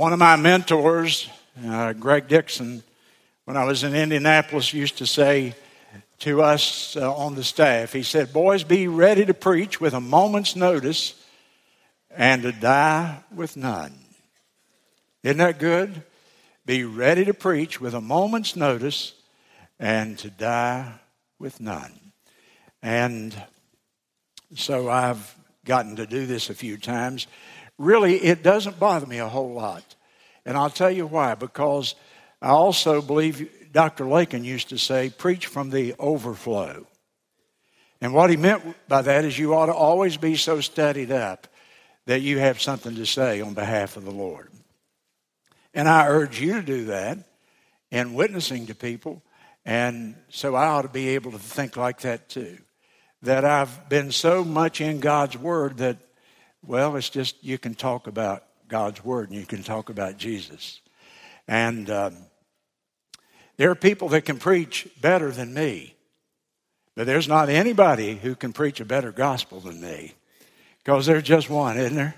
One of my mentors, uh, Greg Dixon, when I was in Indianapolis, used to say to us uh, on the staff, he said, Boys, be ready to preach with a moment's notice and to die with none. Isn't that good? Be ready to preach with a moment's notice and to die with none. And so I've gotten to do this a few times. Really, it doesn't bother me a whole lot. And I'll tell you why. Because I also believe Dr. Lakin used to say, preach from the overflow. And what he meant by that is you ought to always be so studied up that you have something to say on behalf of the Lord. And I urge you to do that in witnessing to people. And so I ought to be able to think like that too. That I've been so much in God's Word that, well, it's just you can talk about God's Word and you can talk about Jesus. And um, there are people that can preach better than me, but there's not anybody who can preach a better gospel than me because there's just one, isn't there?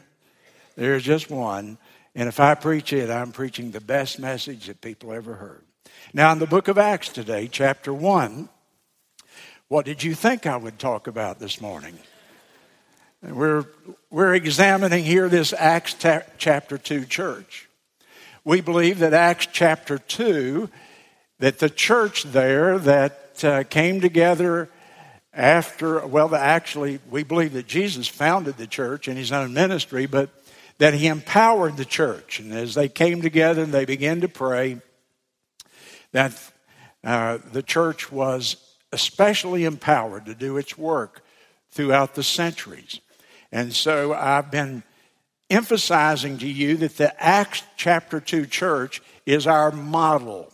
There's just one. And if I preach it, I'm preaching the best message that people ever heard. Now, in the book of Acts today, chapter 1, what did you think I would talk about this morning? We're, we're examining here this Acts ta- chapter 2 church. We believe that Acts chapter 2, that the church there that uh, came together after, well, actually, we believe that Jesus founded the church in his own ministry, but that he empowered the church. And as they came together and they began to pray, that uh, the church was especially empowered to do its work throughout the centuries. And so I've been emphasizing to you that the Acts chapter 2 church is our model.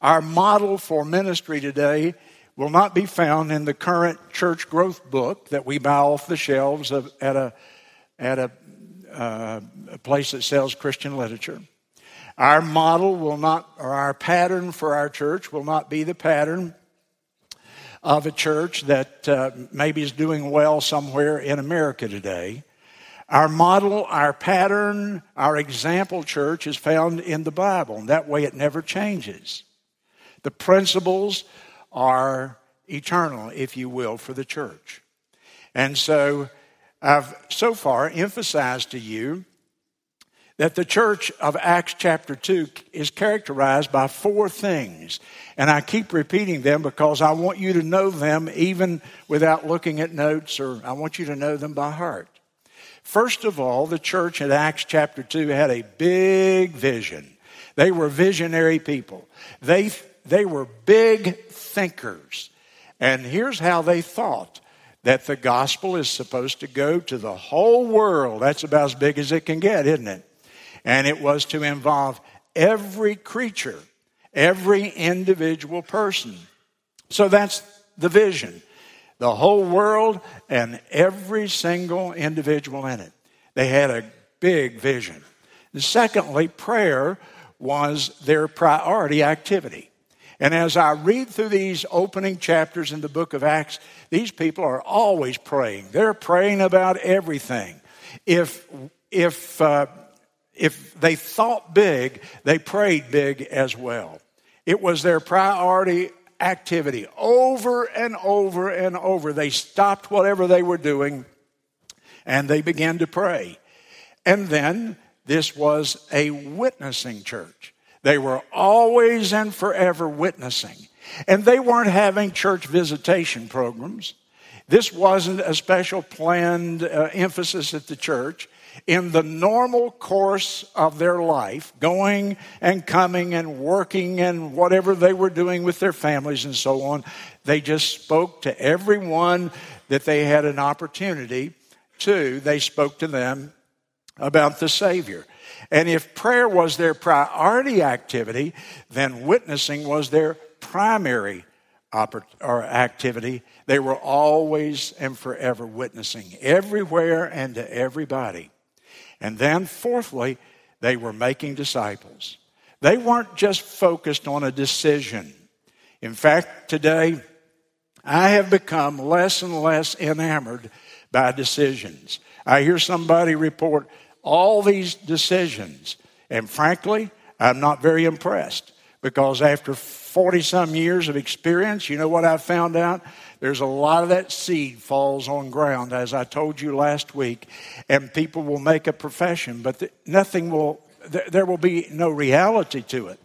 Our model for ministry today will not be found in the current church growth book that we buy off the shelves of, at, a, at a, uh, a place that sells Christian literature. Our model will not, or our pattern for our church will not be the pattern of a church that uh, maybe is doing well somewhere in America today. Our model, our pattern, our example church is found in the Bible, and that way it never changes. The principles are eternal, if you will, for the church. And so I've so far emphasized to you that the church of Acts chapter 2 is characterized by four things. And I keep repeating them because I want you to know them even without looking at notes, or I want you to know them by heart. First of all, the church in Acts chapter 2 had a big vision. They were visionary people. They, they were big thinkers. And here's how they thought that the gospel is supposed to go to the whole world. That's about as big as it can get, isn't it? and it was to involve every creature, every individual person. So that's the vision the whole world and every single individual in it. They had a big vision. And secondly, prayer was their priority activity. And as I read through these opening chapters in the book of Acts, these people are always praying. They're praying about everything. If, if uh, if they thought big, they prayed big as well. It was their priority activity over and over and over. They stopped whatever they were doing and they began to pray. And then this was a witnessing church. They were always and forever witnessing. And they weren't having church visitation programs. This wasn't a special planned uh, emphasis at the church in the normal course of their life, going and coming and working and whatever they were doing with their families and so on, they just spoke to everyone that they had an opportunity to. They spoke to them about the Savior. And if prayer was their priority activity, then witnessing was their primary activity. They were always and forever witnessing everywhere and to everybody. And then, fourthly, they were making disciples. They weren't just focused on a decision. In fact, today, I have become less and less enamored by decisions. I hear somebody report all these decisions, And frankly, I'm not very impressed because after 40 some years of experience, you know what I've found out? There's a lot of that seed falls on ground, as I told you last week, and people will make a profession, but nothing will, there will be no reality to it.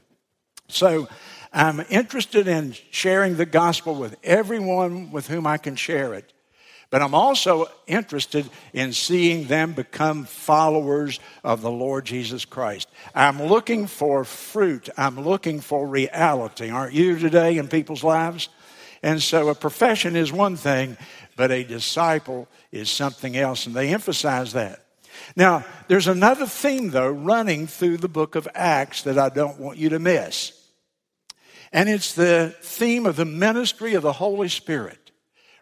So I'm interested in sharing the gospel with everyone with whom I can share it. But I'm also interested in seeing them become followers of the Lord Jesus Christ. I'm looking for fruit. I'm looking for reality. Aren't you today in people's lives? And so a profession is one thing, but a disciple is something else. And they emphasize that. Now, there's another theme, though, running through the book of Acts that I don't want you to miss. And it's the theme of the ministry of the Holy Spirit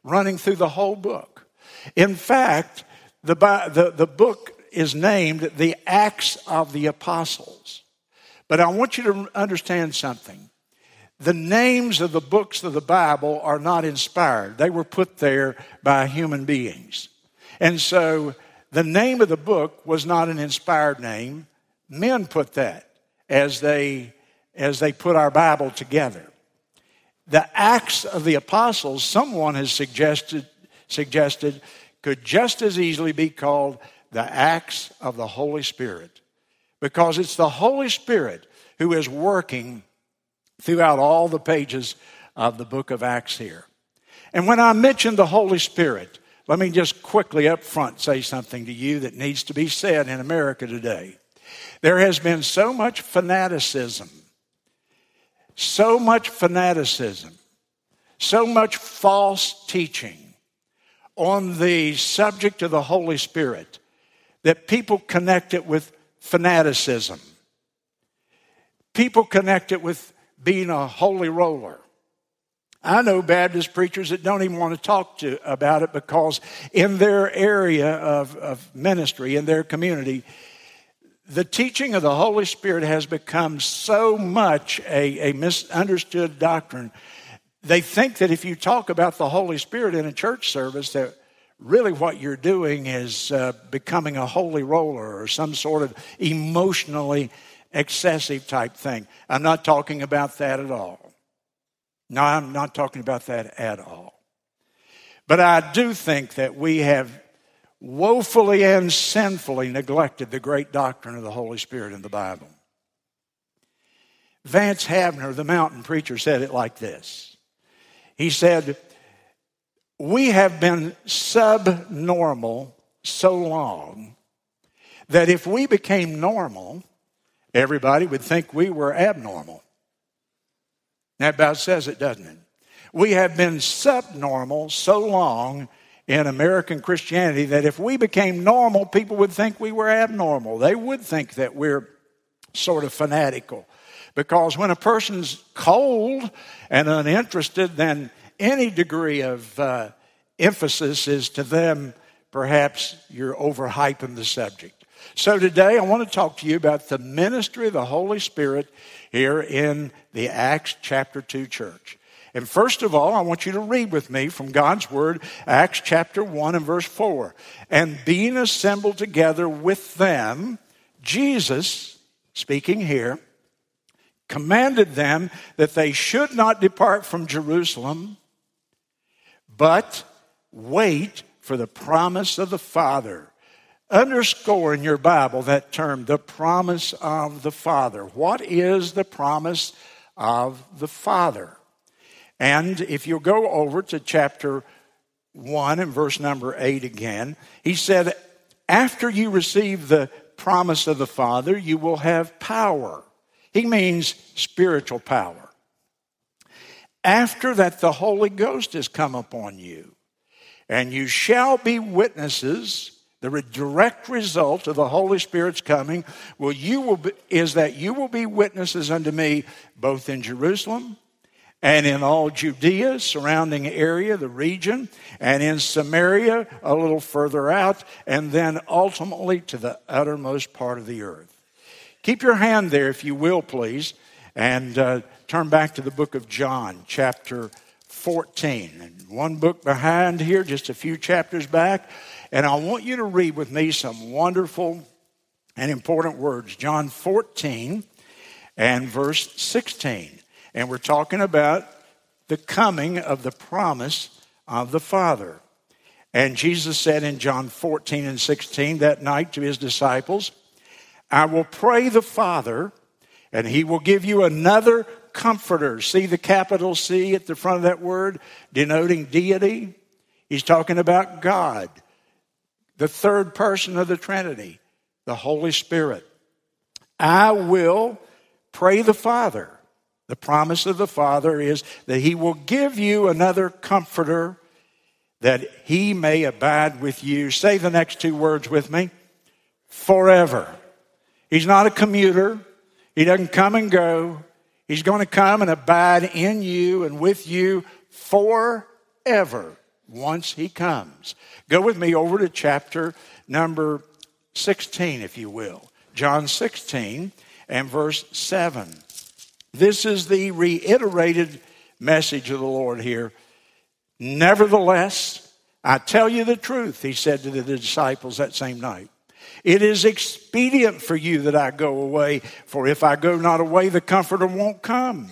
running through the whole book. In fact, the, the, the book is named the Acts of the Apostles. But I want you to understand something. The names of the books of the Bible are not inspired, they were put there by human beings. And so the name of the book was not an inspired name. Men put that as they, as they put our Bible together the Acts of the Apostles, someone has suggested, suggested could just as easily be called the Acts of the Holy Spirit because it's the Holy Spirit who is working throughout all the pages of the book of Acts here. And when I mention the Holy Spirit, let me just quickly up front say something to you that needs to be said in America today. There has been so much fanaticism so much fanaticism, so much false teaching on the subject of the Holy Spirit that people connect it with fanaticism. People connect it with being a holy roller. I know Baptist preachers that don't even want to talk to about it because in their area of, of ministry, in their community, the teaching of the Holy Spirit has become so much a, a, misunderstood doctrine. They think that if you talk about the Holy Spirit in a church service, that really what you're doing is uh, becoming a holy roller or some sort of emotionally excessive type thing. I'm not talking about that at all. No, I'm not talking about that at all. But I do think that we have woefully and sinfully neglected the great doctrine of the Holy Spirit in the Bible. Vance Havner, the mountain preacher, said it like this He said, We have been subnormal so long that if we became normal, everybody would think we were abnormal. That about says it, doesn't it? We have been subnormal so long in American Christianity that if we became normal, people would think we were abnormal. They would think that we're sort of fanatical. Because when a person's cold and uninterested, then any degree of uh, emphasis is to them perhaps you're overhyping the subject. So today I want to talk to you about the ministry of the Holy Spirit here in the Acts chapter 2 church. And first of all, I want you to read with me from God's Word, Acts chapter 1 and verse 4. And being assembled together with them, Jesus, speaking here, commanded them that they should not depart from Jerusalem, but wait for the promise of the Father. Underscore in your Bible that term, the promise of the Father. What is the promise of the Father? And if you go over to chapter 1 and verse number 8 again, he said, After you receive the promise of the Father, you will have power. He means spiritual power. After that, the Holy Ghost has come upon you, and you shall be witnesses. The direct result of the Holy Spirit's coming will you will be, is that you will be witnesses unto me both in Jerusalem and in all Judea, surrounding area, the region, and in Samaria, a little further out, and then ultimately to the uttermost part of the earth. Keep your hand there, if you will, please, and uh, turn back to the book of John, chapter 14. And one book behind here, just a few chapters back. And I want you to read with me some wonderful and important words. John 14 and verse 16. And we're talking about the coming of the promise of the Father. And Jesus said in John 14 and 16 that night to his disciples, I will pray the Father, and he will give you another comforter. See the capital C at the front of that word, denoting deity? He's talking about God, the third person of the Trinity, the Holy Spirit. I will pray the Father. The promise of the Father is that He will give you another comforter that He may abide with you. Say the next two words with me forever. He's not a commuter, He doesn't come and go. He's going to come and abide in you and with you forever once He comes. Go with me over to chapter number 16, if you will. John 16 and verse 7. This is the reiterated message of the Lord here. Nevertheless, I tell you the truth, he said to the disciples that same night. It is expedient for you that I go away, for if I go not away, the Comforter won't come.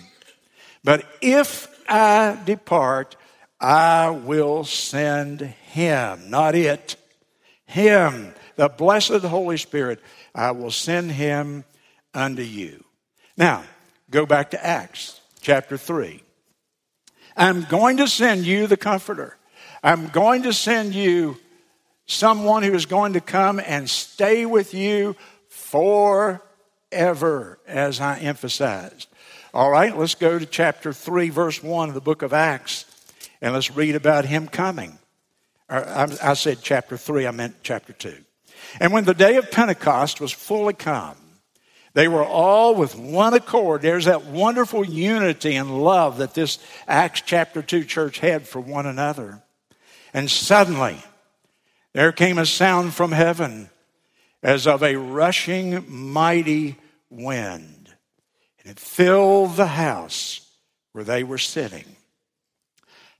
But if I depart, I will send him, not it, him, the blessed Holy Spirit. I will send him unto you. Now, go back to Acts chapter 3. I'm going to send you the Comforter. I'm going to send you someone who is going to come and stay with you forever, as I emphasized. All right, let's go to chapter 3, verse 1 of the book of Acts, and let's read about him coming. I said chapter 3, I meant chapter 2. And when the day of Pentecost was fully come, they were all with one accord. There's that wonderful unity and love that this Acts chapter 2 church had for one another. And suddenly, there came a sound from heaven as of a rushing mighty wind, and it filled the house where they were sitting.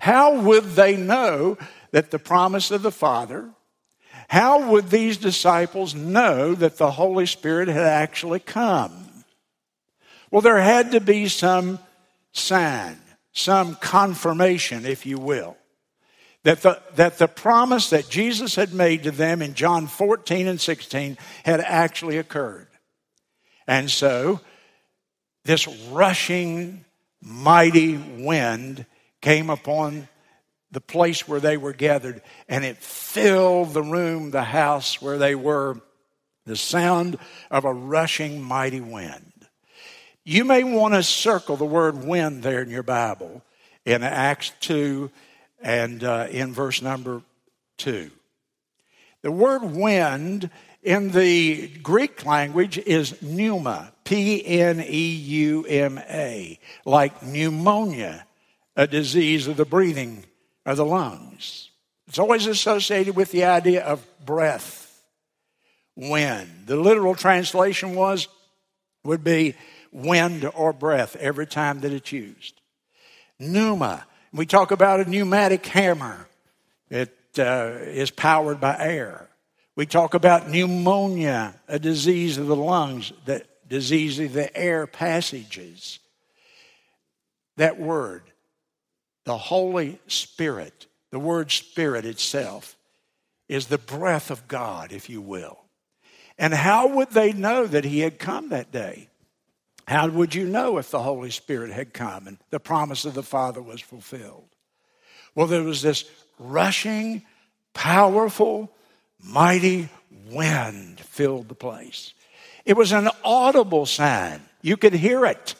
How would they know that the promise of the Father how would these disciples know that the Holy Spirit had actually come? Well, there had to be some sign, some confirmation, if you will, that the, that the promise that Jesus had made to them in John 14 and 16 had actually occurred. And so, this rushing, mighty wind came upon the place where they were gathered, and it filled the room, the house where they were, the sound of a rushing mighty wind. You may want to circle the word wind there in your Bible in Acts 2 and uh, in verse number 2. The word wind in the Greek language is pneuma, P N E U M A, like pneumonia, a disease of the breathing are the lungs. It's always associated with the idea of breath, wind. The literal translation was would be wind or breath every time that it's used. Pneuma. We talk about a pneumatic hammer. It uh, is powered by air. We talk about pneumonia, a disease of the lungs, that disease of the air passages. That word the Holy Spirit, the word Spirit itself, is the breath of God, if you will. And how would they know that He had come that day? How would you know if the Holy Spirit had come and the promise of the Father was fulfilled? Well, there was this rushing, powerful, mighty wind filled the place. It was an audible sign. You could hear it.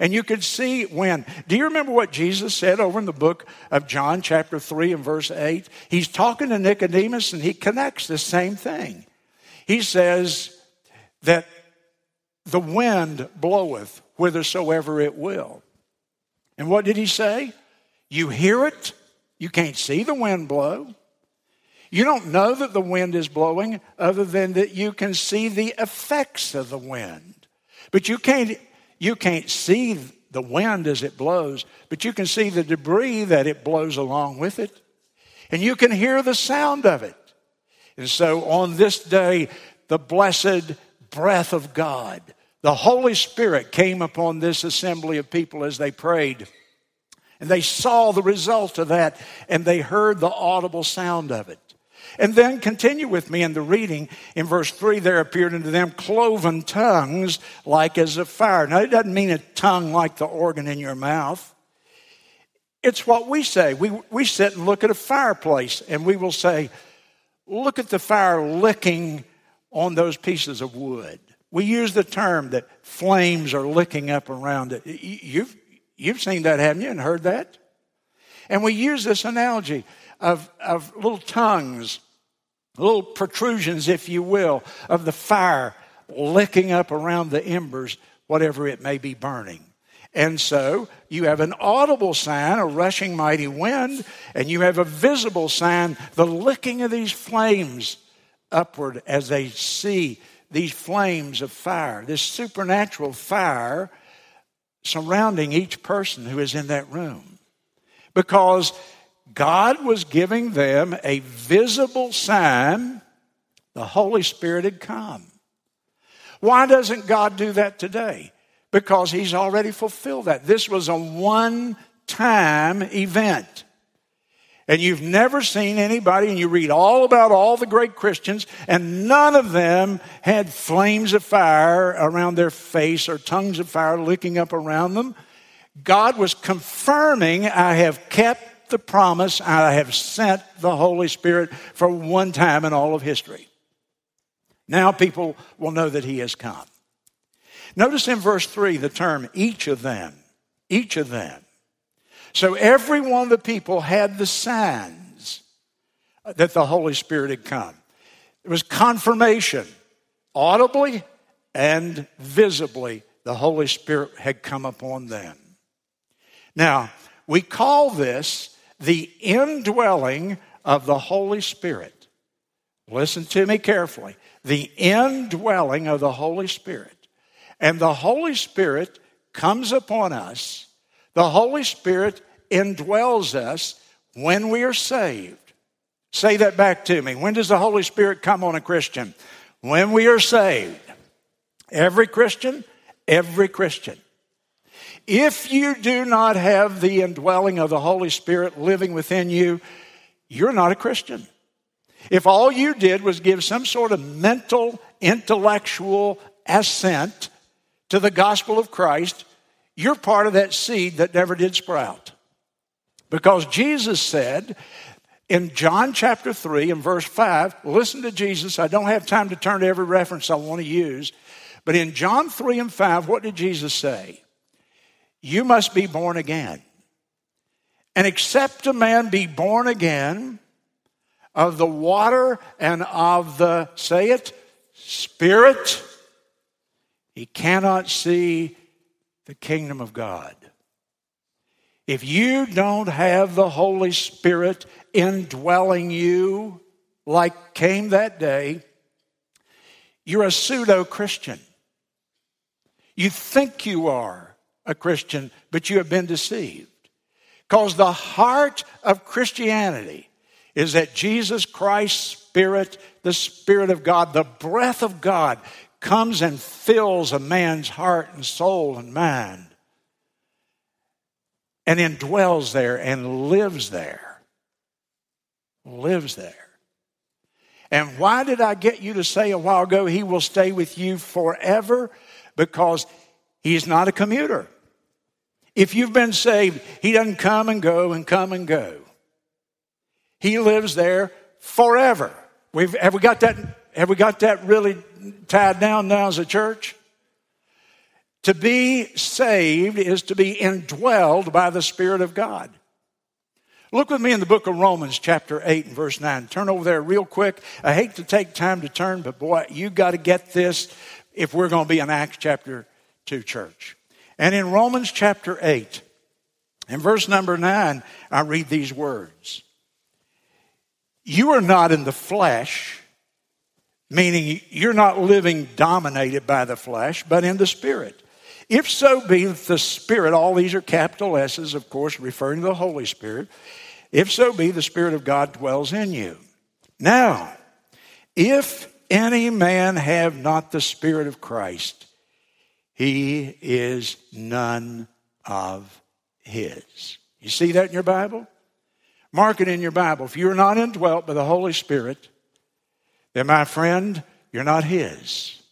And you could see when. Do you remember what Jesus said over in the book of John, chapter 3 and verse 8? He's talking to Nicodemus and he connects the same thing. He says that the wind bloweth whithersoever it will. And what did he say? You hear it, you can't see the wind blow. You don't know that the wind is blowing other than that you can see the effects of the wind. But you can't you can't see the wind as it blows, but you can see the debris that it blows along with it. And you can hear the sound of it. And so on this day, the blessed breath of God. The Holy Spirit came upon this assembly of people as they prayed. And they saw the result of that and they heard the audible sound of it. And then continue with me in the reading. In verse 3, there appeared unto them cloven tongues like as of fire. Now, it doesn't mean a tongue like the organ in your mouth. It's what we say. We, we sit and look at a fireplace and we will say, Look at the fire licking on those pieces of wood. We use the term that flames are licking up around it. You've, you've seen that, haven't you, and heard that? And we use this analogy of, of little tongues, little protrusions, if you will, of the fire licking up around the embers, whatever it may be burning. And so you have an audible sign, a rushing mighty wind, and you have a visible sign, the licking of these flames upward as they see these flames of fire, this supernatural fire surrounding each person who is in that room. Because God was giving them a visible sign the Holy Spirit had come. Why doesn't God do that today? Because He's already fulfilled that. This was a one time event and you've never seen anybody, and you read all about all the great Christians, and none of them had flames of fire around their face or tongues of fire licking up around them. God was confirming, I have kept the promise, I have sent the Holy Spirit for one time in all of history. Now people will know that He has come. Notice in verse 3 the term each of them, each of them. So every one of the people had the signs that the Holy Spirit had come. It was confirmation, audibly and visibly, the Holy Spirit had come upon them. Now, we call this the indwelling of the Holy Spirit. Listen to me carefully. The indwelling of the Holy Spirit. And the Holy Spirit comes upon us the Holy Spirit indwells us when we are saved. Say that back to me. When does the Holy Spirit come on a Christian? When we are saved. Every Christian, every Christian. If you do not have the indwelling of the Holy Spirit living within you, you're not a Christian. If all you did was give some sort of mental, intellectual assent to the gospel of Christ, you're part of that seed that never did sprout. Because Jesus said in John chapter 3 and verse 5, listen to Jesus. I don't have time to turn to every reference I want to use. But in John 3 and 5, what did Jesus say? You must be born again. And except a man be born again of the water and of the, say it, Spirit, he cannot see the kingdom of God. If you don't have the Holy Spirit indwelling you like came that day, you're a pseudo Christian. You think you are a Christian, but you have been deceived. Because the heart of Christianity is that Jesus Christ's Spirit, the Spirit of God, the breath of God, comes and fills a man's heart and soul and mind and indwells there and lives there. Lives there. And why did I get you to say a while ago, He will stay with you forever? Because He's not a commuter. If you've been saved, He doesn't come and go and come and go. He lives there forever. We've, have, we got that, have we got that really tied down now as a church? To be saved is to be indwelled by the Spirit of God. Look with me in the book of Romans, chapter 8 and verse 9. Turn over there real quick. I hate to take time to turn, but boy, you got to get this if we're going to be an Acts chapter 2 church. And in Romans chapter 8, in verse number 9, I read these words You are not in the flesh meaning you're not living dominated by the flesh, but in the Spirit. If so be the Spirit, all these are capital S's, of course, referring to the Holy Spirit. If so be the Spirit of God dwells in you. Now, if any man have not the Spirit of Christ, he is none of his. You see that in your Bible? Mark it in your Bible. If you're not indwelt by the Holy Spirit, then, my friend, you're not his.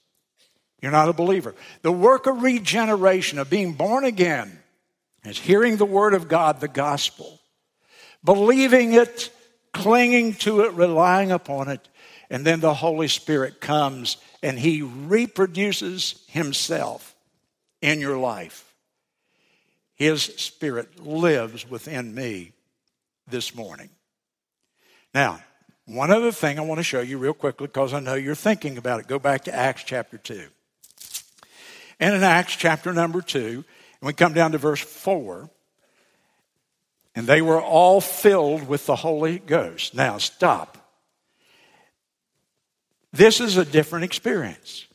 You're not a believer. The work of regeneration, of being born again, is hearing the Word of God, the gospel, believing it, clinging to it, relying upon it, and then the Holy Spirit comes and He reproduces Himself in your life. His Spirit lives within me this morning. Now, one other thing I want to show you real quickly because I know you're thinking about it. Go back to Acts chapter 2. And in Acts chapter number 2, and we come down to verse 4, and they were all filled with the Holy Ghost. Now, stop. This is a different experience.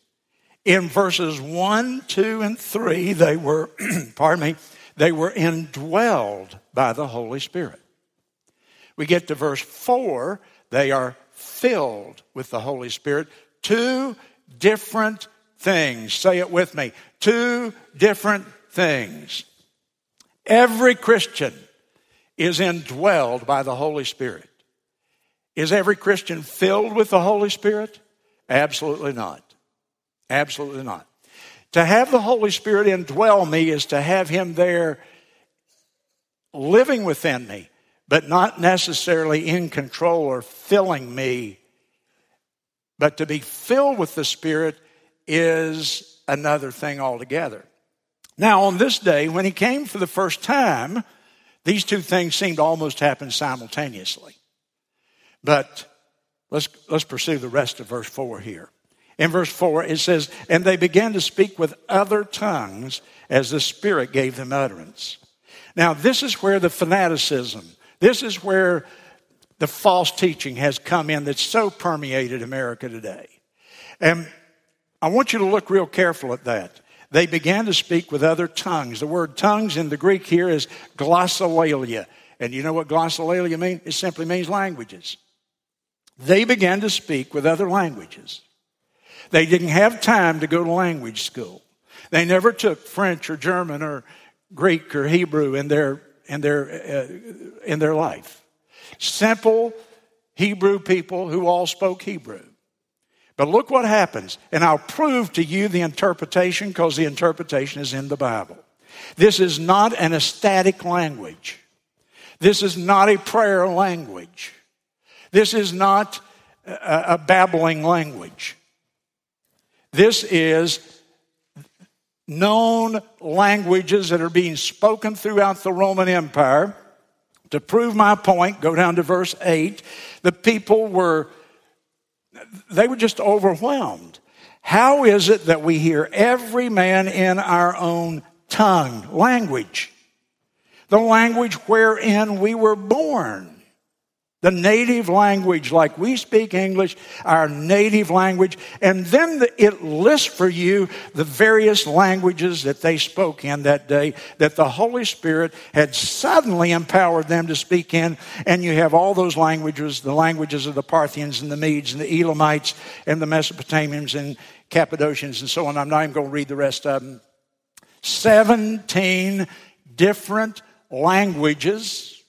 In verses 1, 2, and 3, they were, pardon me, they were indwelled by the Holy Spirit. We get to verse 4, they are filled with the Holy Spirit. Two different things. Say it with me. Two different things. Every Christian is indwelled by the Holy Spirit. Is every Christian filled with the Holy Spirit? Absolutely not. Absolutely not. To have the Holy Spirit indwell me is to have Him there living within me, but not necessarily in control or filling me. But to be filled with the Spirit is another thing altogether. Now, on this day, when He came for the first time, these two things seemed to almost happen simultaneously. But let's, let's pursue the rest of verse 4 here. In verse 4, it says, And they began to speak with other tongues as the Spirit gave them utterance. Now, this is where the fanaticism, this is where the false teaching has come in that's so permeated America today. And I want you to look real careful at that. They began to speak with other tongues. The word tongues in the Greek here is glossolalia. And you know what glossolalia means? It simply means languages. They began to speak with other languages. They didn't have time to go to language school. They never took French or German or Greek or Hebrew in their, in their, uh, in their life. Simple Hebrew people who all spoke Hebrew. But look what happens, and I'll prove to you the interpretation because the interpretation is in the Bible. This is not an ecstatic language. This is not a prayer language. This is not a, a babbling language. This is known languages that are being spoken throughout the Roman Empire. To prove my point, go down to verse 8. The people were, they were just overwhelmed. How is it that we hear every man in our own tongue, language? The language wherein we were born the native language, like we speak English, our native language, and then it lists for you the various languages that they spoke in that day that the Holy Spirit had suddenly empowered them to speak in. And you have all those languages, the languages of the Parthians and the Medes and the Elamites and the Mesopotamians and Cappadocians and so on. I'm not even going to read the rest of them. 17 different languages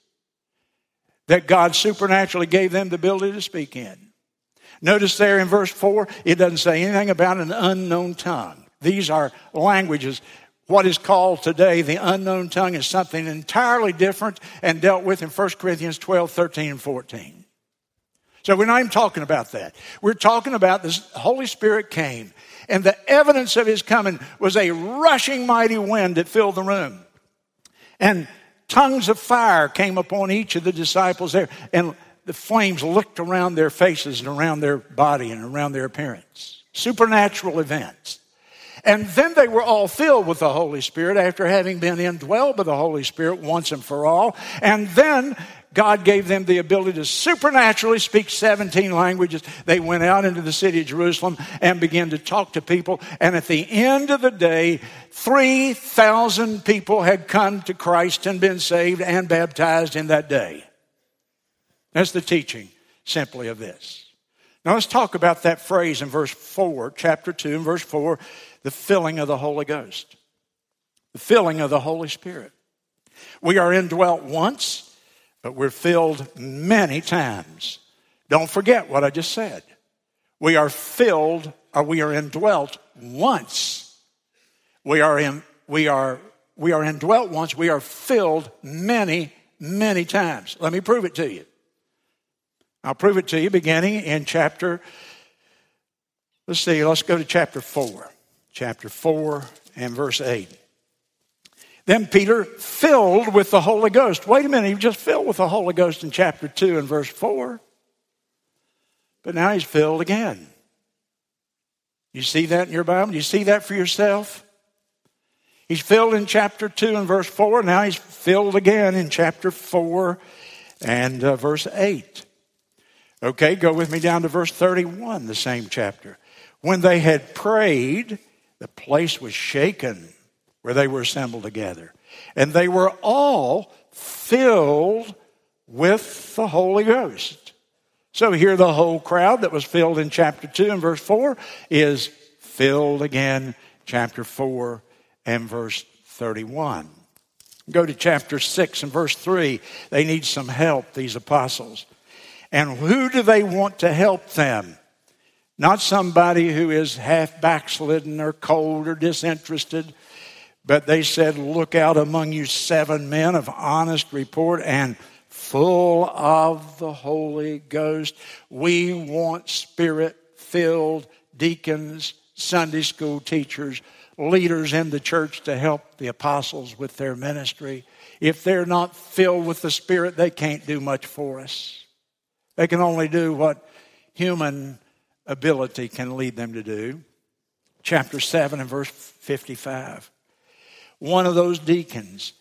that God supernaturally gave them the ability to speak in. Notice there in verse 4, it doesn't say anything about an unknown tongue. These are languages. What is called today the unknown tongue is something entirely different and dealt with in 1 Corinthians 12, 13, and 14. So we're not even talking about that. We're talking about this Holy Spirit came, and the evidence of his coming was a rushing mighty wind that filled the room. And tongues of fire came upon each of the disciples there, and the flames licked around their faces and around their body and around their appearance. Supernatural events. And then they were all filled with the Holy Spirit after having been indwelled by the Holy Spirit once and for all. And then God gave them the ability to supernaturally speak 17 languages. They went out into the city of Jerusalem and began to talk to people. And at the end of the day, 3,000 people had come to Christ and been saved and baptized in that day. That's the teaching simply of this. Now let's talk about that phrase in verse 4, chapter 2, and verse 4 the filling of the Holy Ghost, the filling of the Holy Spirit. We are indwelt once, but we're filled many times. Don't forget what I just said. We are filled, or we are indwelt once. We are in, we are, we are indwelt once. We are filled many, many times. Let me prove it to you. I'll prove it to you beginning in chapter, let's see, let's go to chapter 4. Chapter 4 and verse 8. Then Peter, filled with the Holy Ghost. Wait a minute, he was just filled with the Holy Ghost in chapter 2 and verse 4. But now he's filled again. You see that in your Bible? You see that for yourself? He's filled in chapter 2 and verse 4. Now he's filled again in chapter 4 and uh, verse 8. Okay, go with me down to verse 31, the same chapter. When they had prayed, the place was shaken where they were assembled together. And they were all filled with the Holy Ghost. So here the whole crowd that was filled in chapter 2 and verse 4 is filled again, chapter 4 and verse 31. Go to chapter 6 and verse 3. They need some help, these apostles. And who do they want to help them? Not somebody who is half backslidden or cold or disinterested, but they said, Look out among you seven men of honest report and full of the Holy Ghost. We want spirit filled deacons, Sunday school teachers, leaders in the church to help the apostles with their ministry. If they're not filled with the Spirit, they can't do much for us. They can only do what human ability can lead them to do. Chapter 7 and verse 55. One of those deacons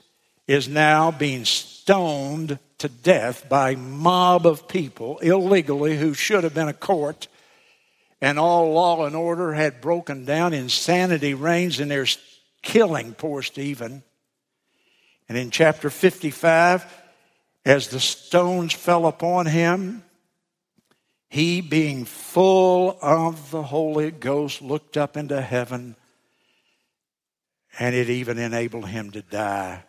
is now being stoned to death by a mob of people illegally who should have been a court. And all law and order had broken down insanity reigns and they're killing poor stephen. And in chapter 55 as the stones fell upon him, he, being full of the Holy Ghost, looked up into heaven, and it even enabled him to die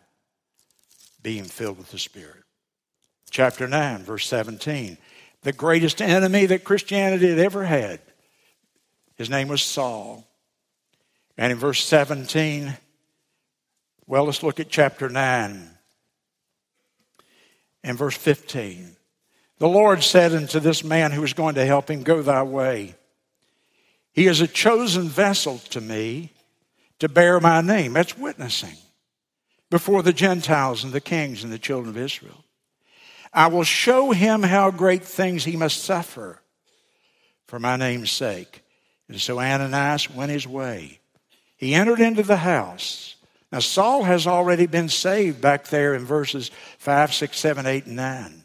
being filled with the Spirit. Chapter 9, verse 17. The greatest enemy that Christianity had ever had, his name was Saul. And in verse 17, well, let's look at chapter 9 and verse 15. The Lord said unto this man who was going to help him, Go thy way. He is a chosen vessel to me to bear my name. That's witnessing before the Gentiles and the kings and the children of Israel. I will show him how great things he must suffer for my name's sake. And so Ananias went his way. He entered into the house now, Saul has already been saved back there in verses 5, 6, 7, 8, and 9.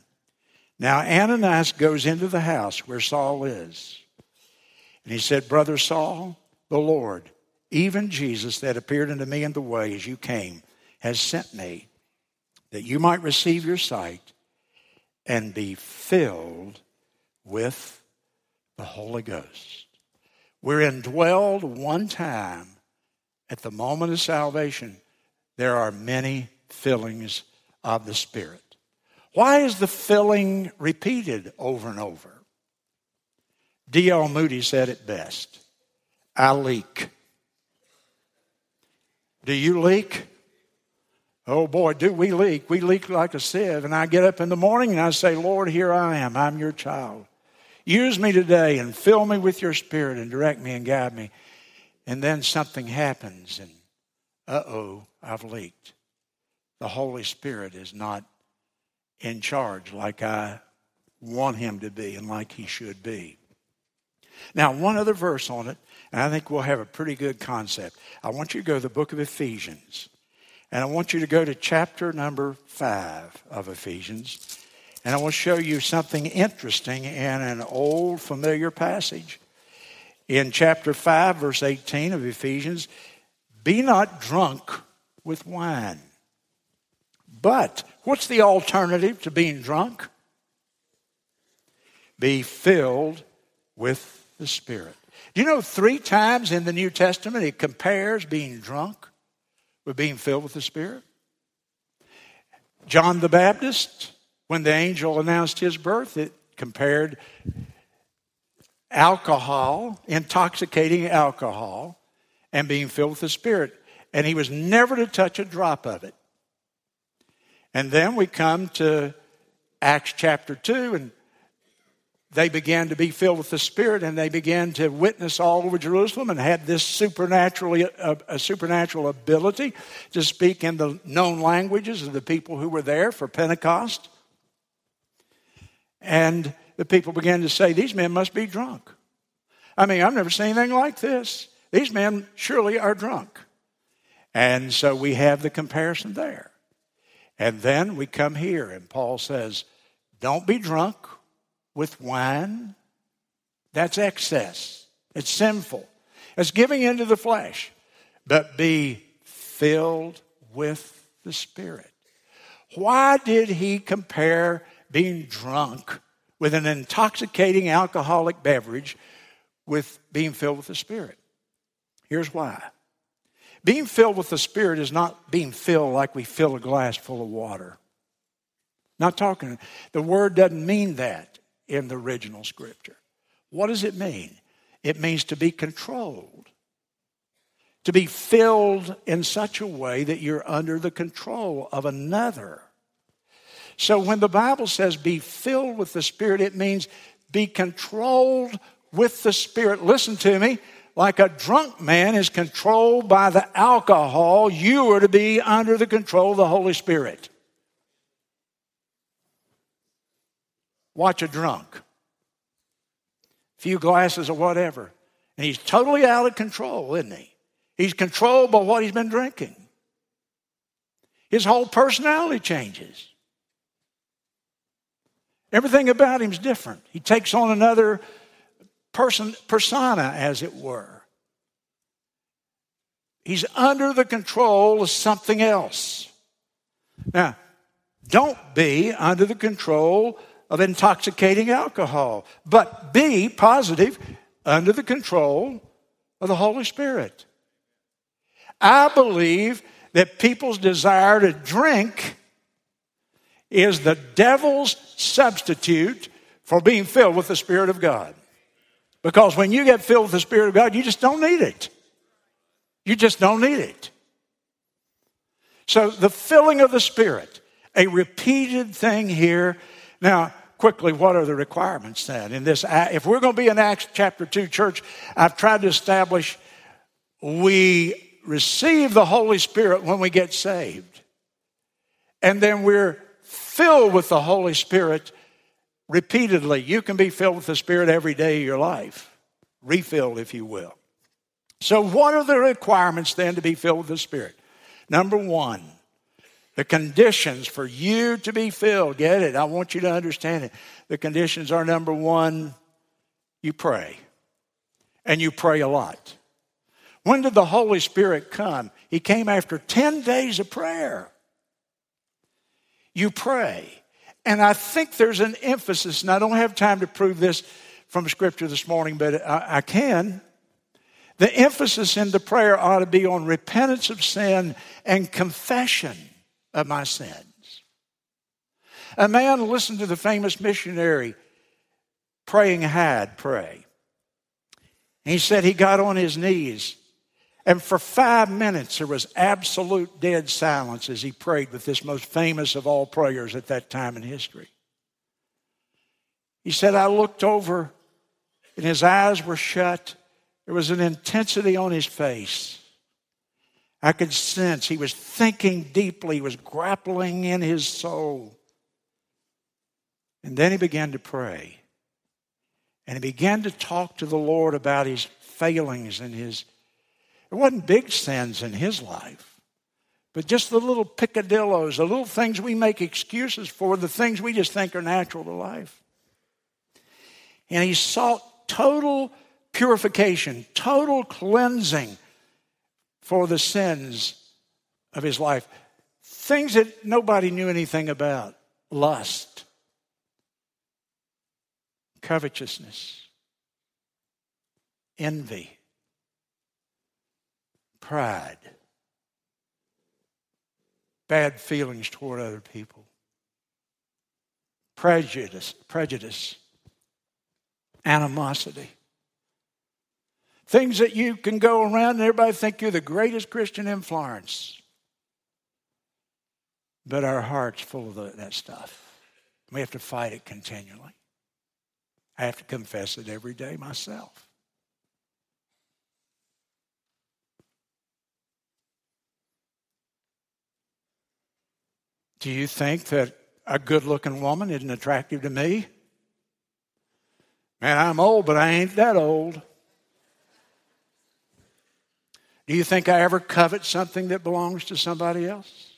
Now, Ananias goes into the house where Saul is. And he said, Brother Saul, the Lord, even Jesus that appeared unto me in the way as you came, has sent me that you might receive your sight and be filled with the Holy Ghost. We're indwelled one time at the moment of salvation, there are many fillings of the Spirit. Why is the filling repeated over and over? D.L. Moody said it best I leak. Do you leak? Oh boy, do we leak. We leak like a sieve. And I get up in the morning and I say, Lord, here I am. I'm your child. Use me today and fill me with your spirit and direct me and guide me and then something happens, and uh oh, I've leaked. The Holy Spirit is not in charge like I want him to be and like he should be. Now, one other verse on it, and I think we'll have a pretty good concept. I want you to go to the book of Ephesians, and I want you to go to chapter number five of Ephesians, and I will show you something interesting in an old familiar passage in chapter 5, verse 18 of Ephesians be not drunk with wine. But what's the alternative to being drunk? Be filled with the Spirit. Do you know three times in the New Testament it compares being drunk with being filled with the Spirit? John the Baptist, when the angel announced his birth, it compared alcohol, intoxicating alcohol, and being filled with the Spirit. And he was never to touch a drop of it. And then we come to Acts chapter 2, and they began to be filled with the Spirit and they began to witness all over Jerusalem and had this supernatural, uh, a supernatural ability to speak in the known languages of the people who were there for Pentecost. And the people began to say, These men must be drunk. I mean, I've never seen anything like this. These men surely are drunk. And so we have the comparison there. And then we come here, and Paul says, Don't be drunk with wine. That's excess, it's sinful, it's giving into the flesh. But be filled with the Spirit. Why did he compare being drunk with an intoxicating alcoholic beverage with being filled with the Spirit? Here's why. Being filled with the Spirit is not being filled like we fill a glass full of water. Not talking, the word doesn't mean that in the original scripture. What does it mean? It means to be controlled, to be filled in such a way that you're under the control of another. So when the Bible says be filled with the Spirit, it means be controlled with the Spirit. Listen to me like a drunk man is controlled by the alcohol, you are to be under the control of the Holy Spirit. Watch a drunk. A few glasses of whatever. And he's totally out of control, isn't he? He's controlled by what he's been drinking. His whole personality changes. Everything about him's different. He takes on another person, persona, as it were. He's under the control of something else. Now, don't be under the control of intoxicating alcohol, but be positive under the control of the Holy Spirit. I believe that people's desire to drink is the devil's substitute for being filled with the Spirit of God. Because when you get filled with the Spirit of God, you just don't need it. You just don't need it. So the filling of the Spirit, a repeated thing here. Now, quickly, what are the requirements then in this? If we're going to be an Acts chapter 2 church, I've tried to establish we receive the Holy Spirit when we get saved. And then we're filled with the Holy Spirit repeatedly. You can be filled with the Spirit every day of your life, refilled, if you will. So, what are the requirements then to be filled with the Spirit? Number one, the conditions for you to be filled. Get it? I want you to understand it. The conditions are number one, you pray. And you pray a lot. When did the Holy Spirit come? He came after 10 days of prayer. You pray. And I think there's an emphasis, and I don't have time to prove this from Scripture this morning, but I, I can. The emphasis in the prayer ought to be on repentance of sin and confession of my sins. A man listened to the famous missionary praying Hyde pray. He said he got on his knees and for five minutes, there was absolute dead silence as he prayed with this most famous of all prayers at that time in history. He said, I looked over and his eyes were shut. There was an intensity on his face. I could sense he was thinking deeply, he was grappling in his soul. And then he began to pray. And he began to talk to the Lord about his failings and his it wasn't big sins in his life, but just the little picadillos, the little things we make excuses for, the things we just think are natural to life. And he sought total purification, total cleansing for the sins of his life. Things that nobody knew anything about. Lust, covetousness, envy, pride, bad feelings toward other people, prejudice, prejudice, animosity. Things that you can go around and everybody think you're the greatest Christian in Florence. But our heart's full of that stuff. We have to fight it continually. I have to confess it every day myself. Do you think that a good looking woman isn't attractive to me? Man, I'm old, but I ain't that old. Do you think I ever covet something that belongs to somebody else?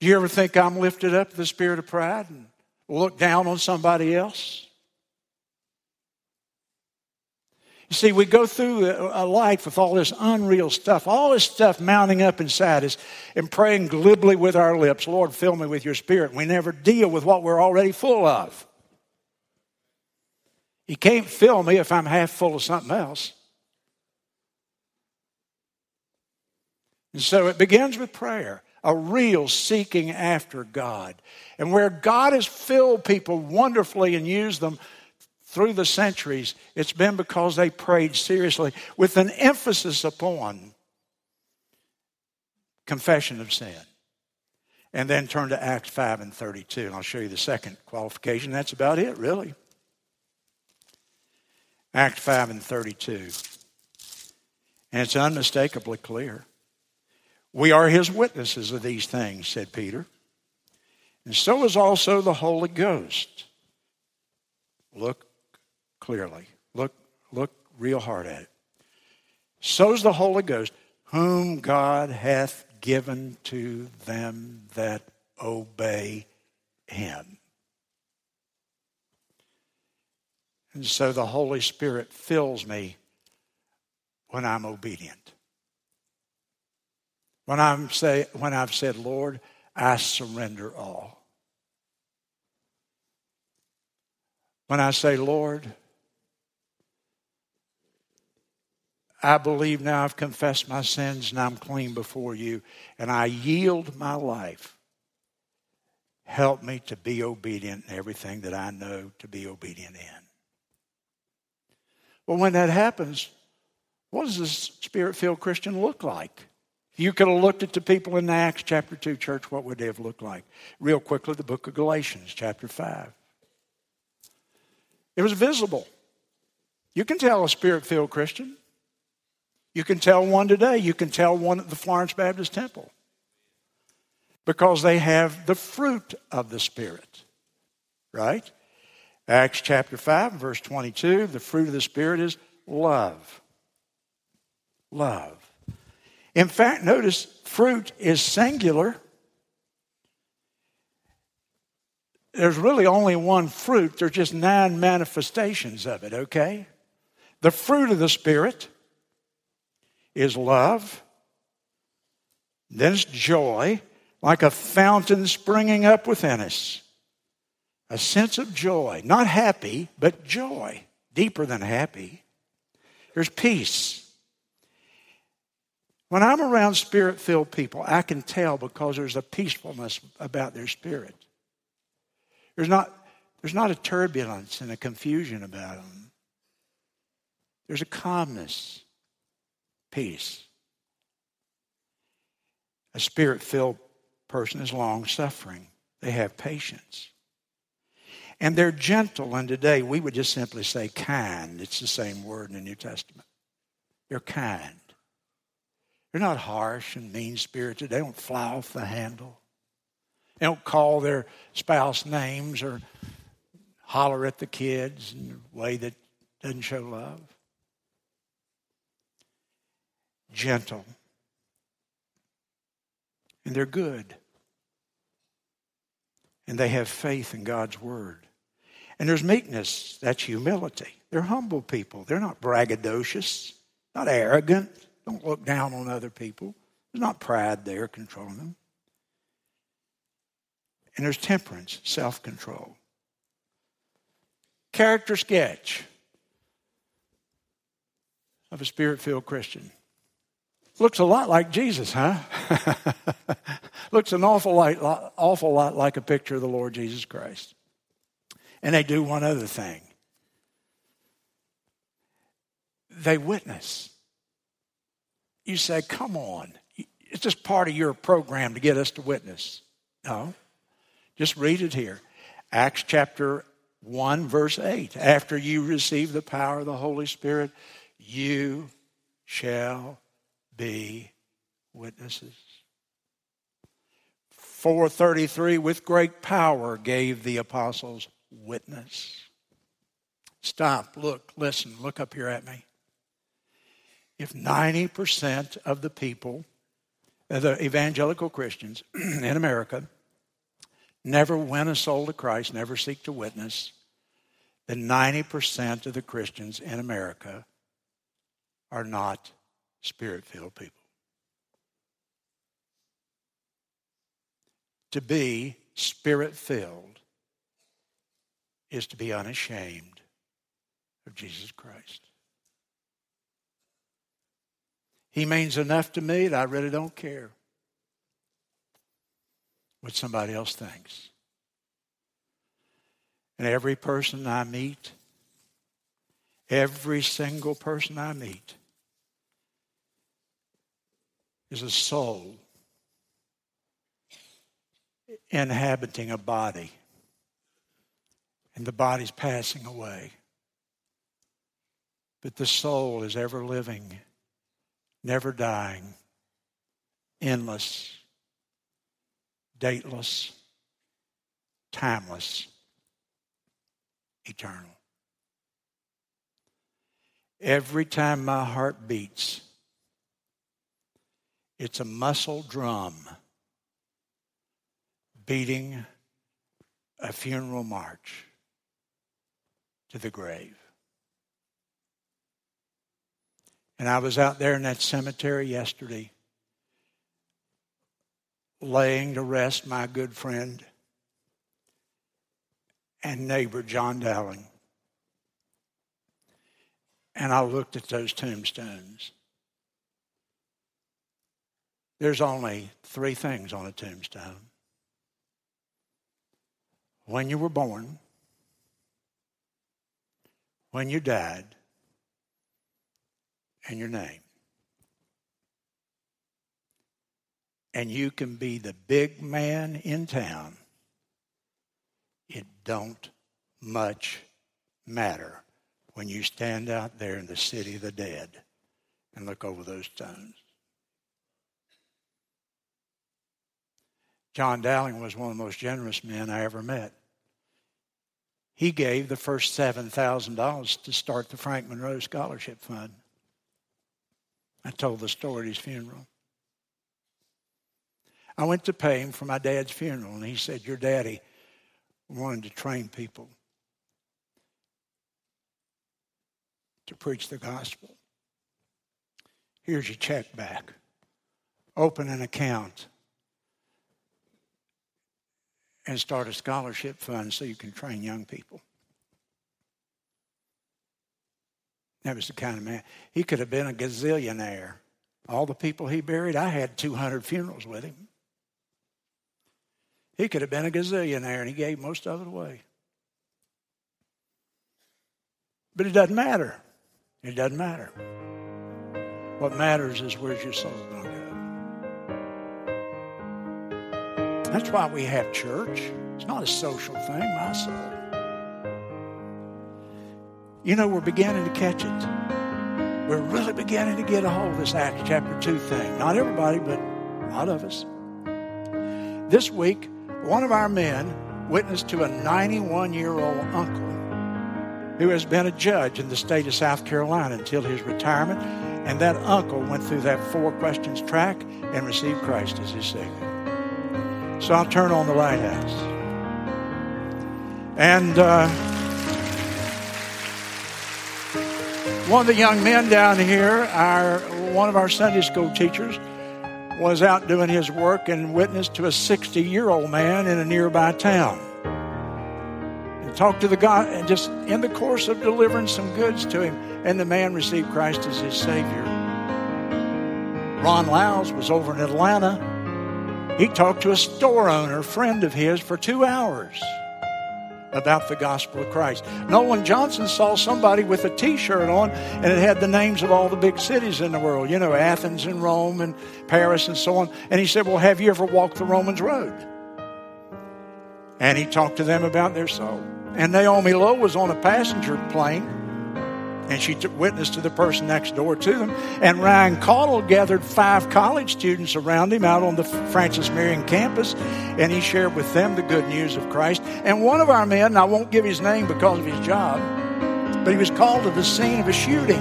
Do you ever think I'm lifted up the spirit of pride and look down on somebody else? You see, we go through a life with all this unreal stuff, all this stuff mounting up inside us, and praying glibly with our lips, Lord, fill me with your spirit. We never deal with what we're already full of. You can't fill me if I'm half full of something else. And so it begins with prayer, a real seeking after God. And where God has filled people wonderfully and used them through the centuries, it's been because they prayed seriously with an emphasis upon confession of sin. And then turn to Acts 5 and 32, and I'll show you the second qualification. That's about it, really. Acts 5 and 32. And it's unmistakably clear. We are his witnesses of these things, said Peter. And so is also the Holy Ghost. Look clearly. Look, look real hard at it. So's the Holy Ghost, whom God hath given to them that obey him. And so the Holy Spirit fills me when I'm obedient. When, I'm say, when I've said, Lord, I surrender all. When I say, Lord, I believe now I've confessed my sins and I'm clean before you, and I yield my life. Help me to be obedient in everything that I know to be obedient in. Well, when that happens, what does a spirit filled Christian look like? You could have looked at the people in Acts chapter 2 church, what would they have looked like? Real quickly, the book of Galatians, chapter 5. It was visible. You can tell a spirit filled Christian. You can tell one today. You can tell one at the Florence Baptist Temple because they have the fruit of the Spirit, right? Acts chapter 5, verse 22 the fruit of the Spirit is love. Love. In fact, notice fruit is singular. There's really only one fruit, there's just nine manifestations of it, okay? The fruit of the Spirit is love. Then it's joy, like a fountain springing up within us. A sense of joy, not happy, but joy, deeper than happy. There's peace. When I'm around spirit filled people, I can tell because there's a peacefulness about their spirit. There's not, there's not a turbulence and a confusion about them, there's a calmness peace. A spirit filled person is long suffering, they have patience. And they're gentle, and today we would just simply say kind. It's the same word in the New Testament. They're kind. They're not harsh and mean spirited. They don't fly off the handle. They don't call their spouse names or holler at the kids in a way that doesn't show love gentle, and they're good. And they have faith in God's word. And there's meekness, that's humility. They're humble people. They're not braggadocious, not arrogant, don't look down on other people. There's not pride there controlling them. And there's temperance, self control. Character sketch. of a spirit filled Christian. Looks a lot like Jesus, huh? Looks an awful lot, awful lot like a picture of the Lord Jesus Christ. And they do one other thing they witness. You say, come on, it's just part of your program to get us to witness. No, just read it here. Acts chapter 1, verse 8. After you receive the power of the Holy Spirit, you shall be witnesses. 433 with great power gave the apostles witness. Stop, look, listen, look up here at me. If 90% of the people, the evangelical Christians in America, never win a soul to Christ, never seek to witness, then 90% of the Christians in America are not spirit filled people. To be spirit filled is to be unashamed of Jesus Christ. He means enough to me that I really don't care what somebody else thinks. And every person I meet, every single person I meet, is a soul inhabiting a body. And the body's passing away. But the soul is ever living, never dying, endless, dateless, timeless, eternal. Every time my heart beats, it's a muscle drum beating a funeral march to the grave. And I was out there in that cemetery yesterday, laying to rest my good friend and neighbor, John Dowling. And I looked at those tombstones. There's only three things on a tombstone when you were born, when you died, and your name. And you can be the big man in town. It don't much matter when you stand out there in the city of the dead and look over those stones. John Dowling was one of the most generous men I ever met. He gave the first $7,000 to start the Frank Monroe Scholarship Fund. I told the story at his funeral. I went to pay him for my dad's funeral, and he said, Your daddy wanted to train people to preach the gospel. Here's your check back. Open an account and start a scholarship fund so you can train young people. That was the kind of man. He could have been a gazillionaire. All the people he buried, I had 200 funerals with him. He could have been a gazillionaire and he gave most of it away. But it doesn't matter. It doesn't matter. What matters is where's your soul going to go? That's why we have church. It's not a social thing, my soul. You know, we're beginning to catch it. We're really beginning to get a hold of this Acts chapter 2 thing. Not everybody, but a lot of us. This week, one of our men witnessed to a 91 year old uncle who has been a judge in the state of South Carolina until his retirement. And that uncle went through that four questions track and received Christ as his Savior. So I'll turn on the lighthouse. And uh, one of the young men down here, our one of our Sunday school teachers, was out doing his work and witnessed to a 60 year old man in a nearby town. He talked to the guy, and just in the course of delivering some goods to him, and the man received Christ as his Savior. Ron Lows was over in Atlanta. He talked to a store owner, friend of his, for two hours about the gospel of Christ. Nolan Johnson saw somebody with a t shirt on and it had the names of all the big cities in the world, you know, Athens and Rome and Paris and so on. And he said, Well, have you ever walked the Romans road? And he talked to them about their soul. And Naomi Lowe was on a passenger plane and she took witness to the person next door to them. And Ryan Caudle gathered five college students around him out on the Francis Marion campus, and he shared with them the good news of Christ. And one of our men, and I won't give his name because of his job, but he was called to the scene of a shooting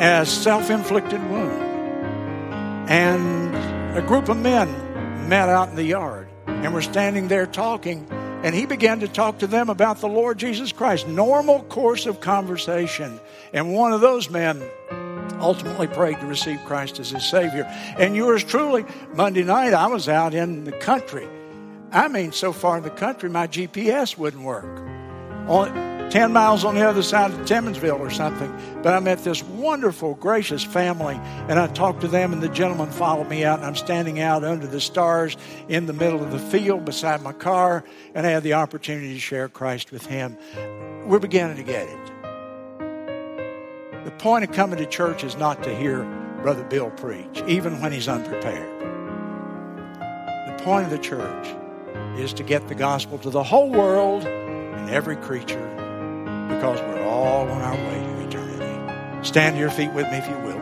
as self-inflicted wound. And a group of men met out in the yard and were standing there talking and he began to talk to them about the Lord Jesus Christ. Normal course of conversation. And one of those men ultimately prayed to receive Christ as his Savior. And yours truly, Monday night, I was out in the country. I mean, so far in the country, my GPS wouldn't work. On, 10 miles on the other side of Timmonsville or something. But I met this wonderful, gracious family, and I talked to them, and the gentleman followed me out, and I'm standing out under the stars in the middle of the field beside my car, and I had the opportunity to share Christ with him. We're beginning to get it. The point of coming to church is not to hear Brother Bill preach, even when he's unprepared. The point of the church is to get the gospel to the whole world and every creature because we're all on our way to eternity. Stand to your feet with me if you will.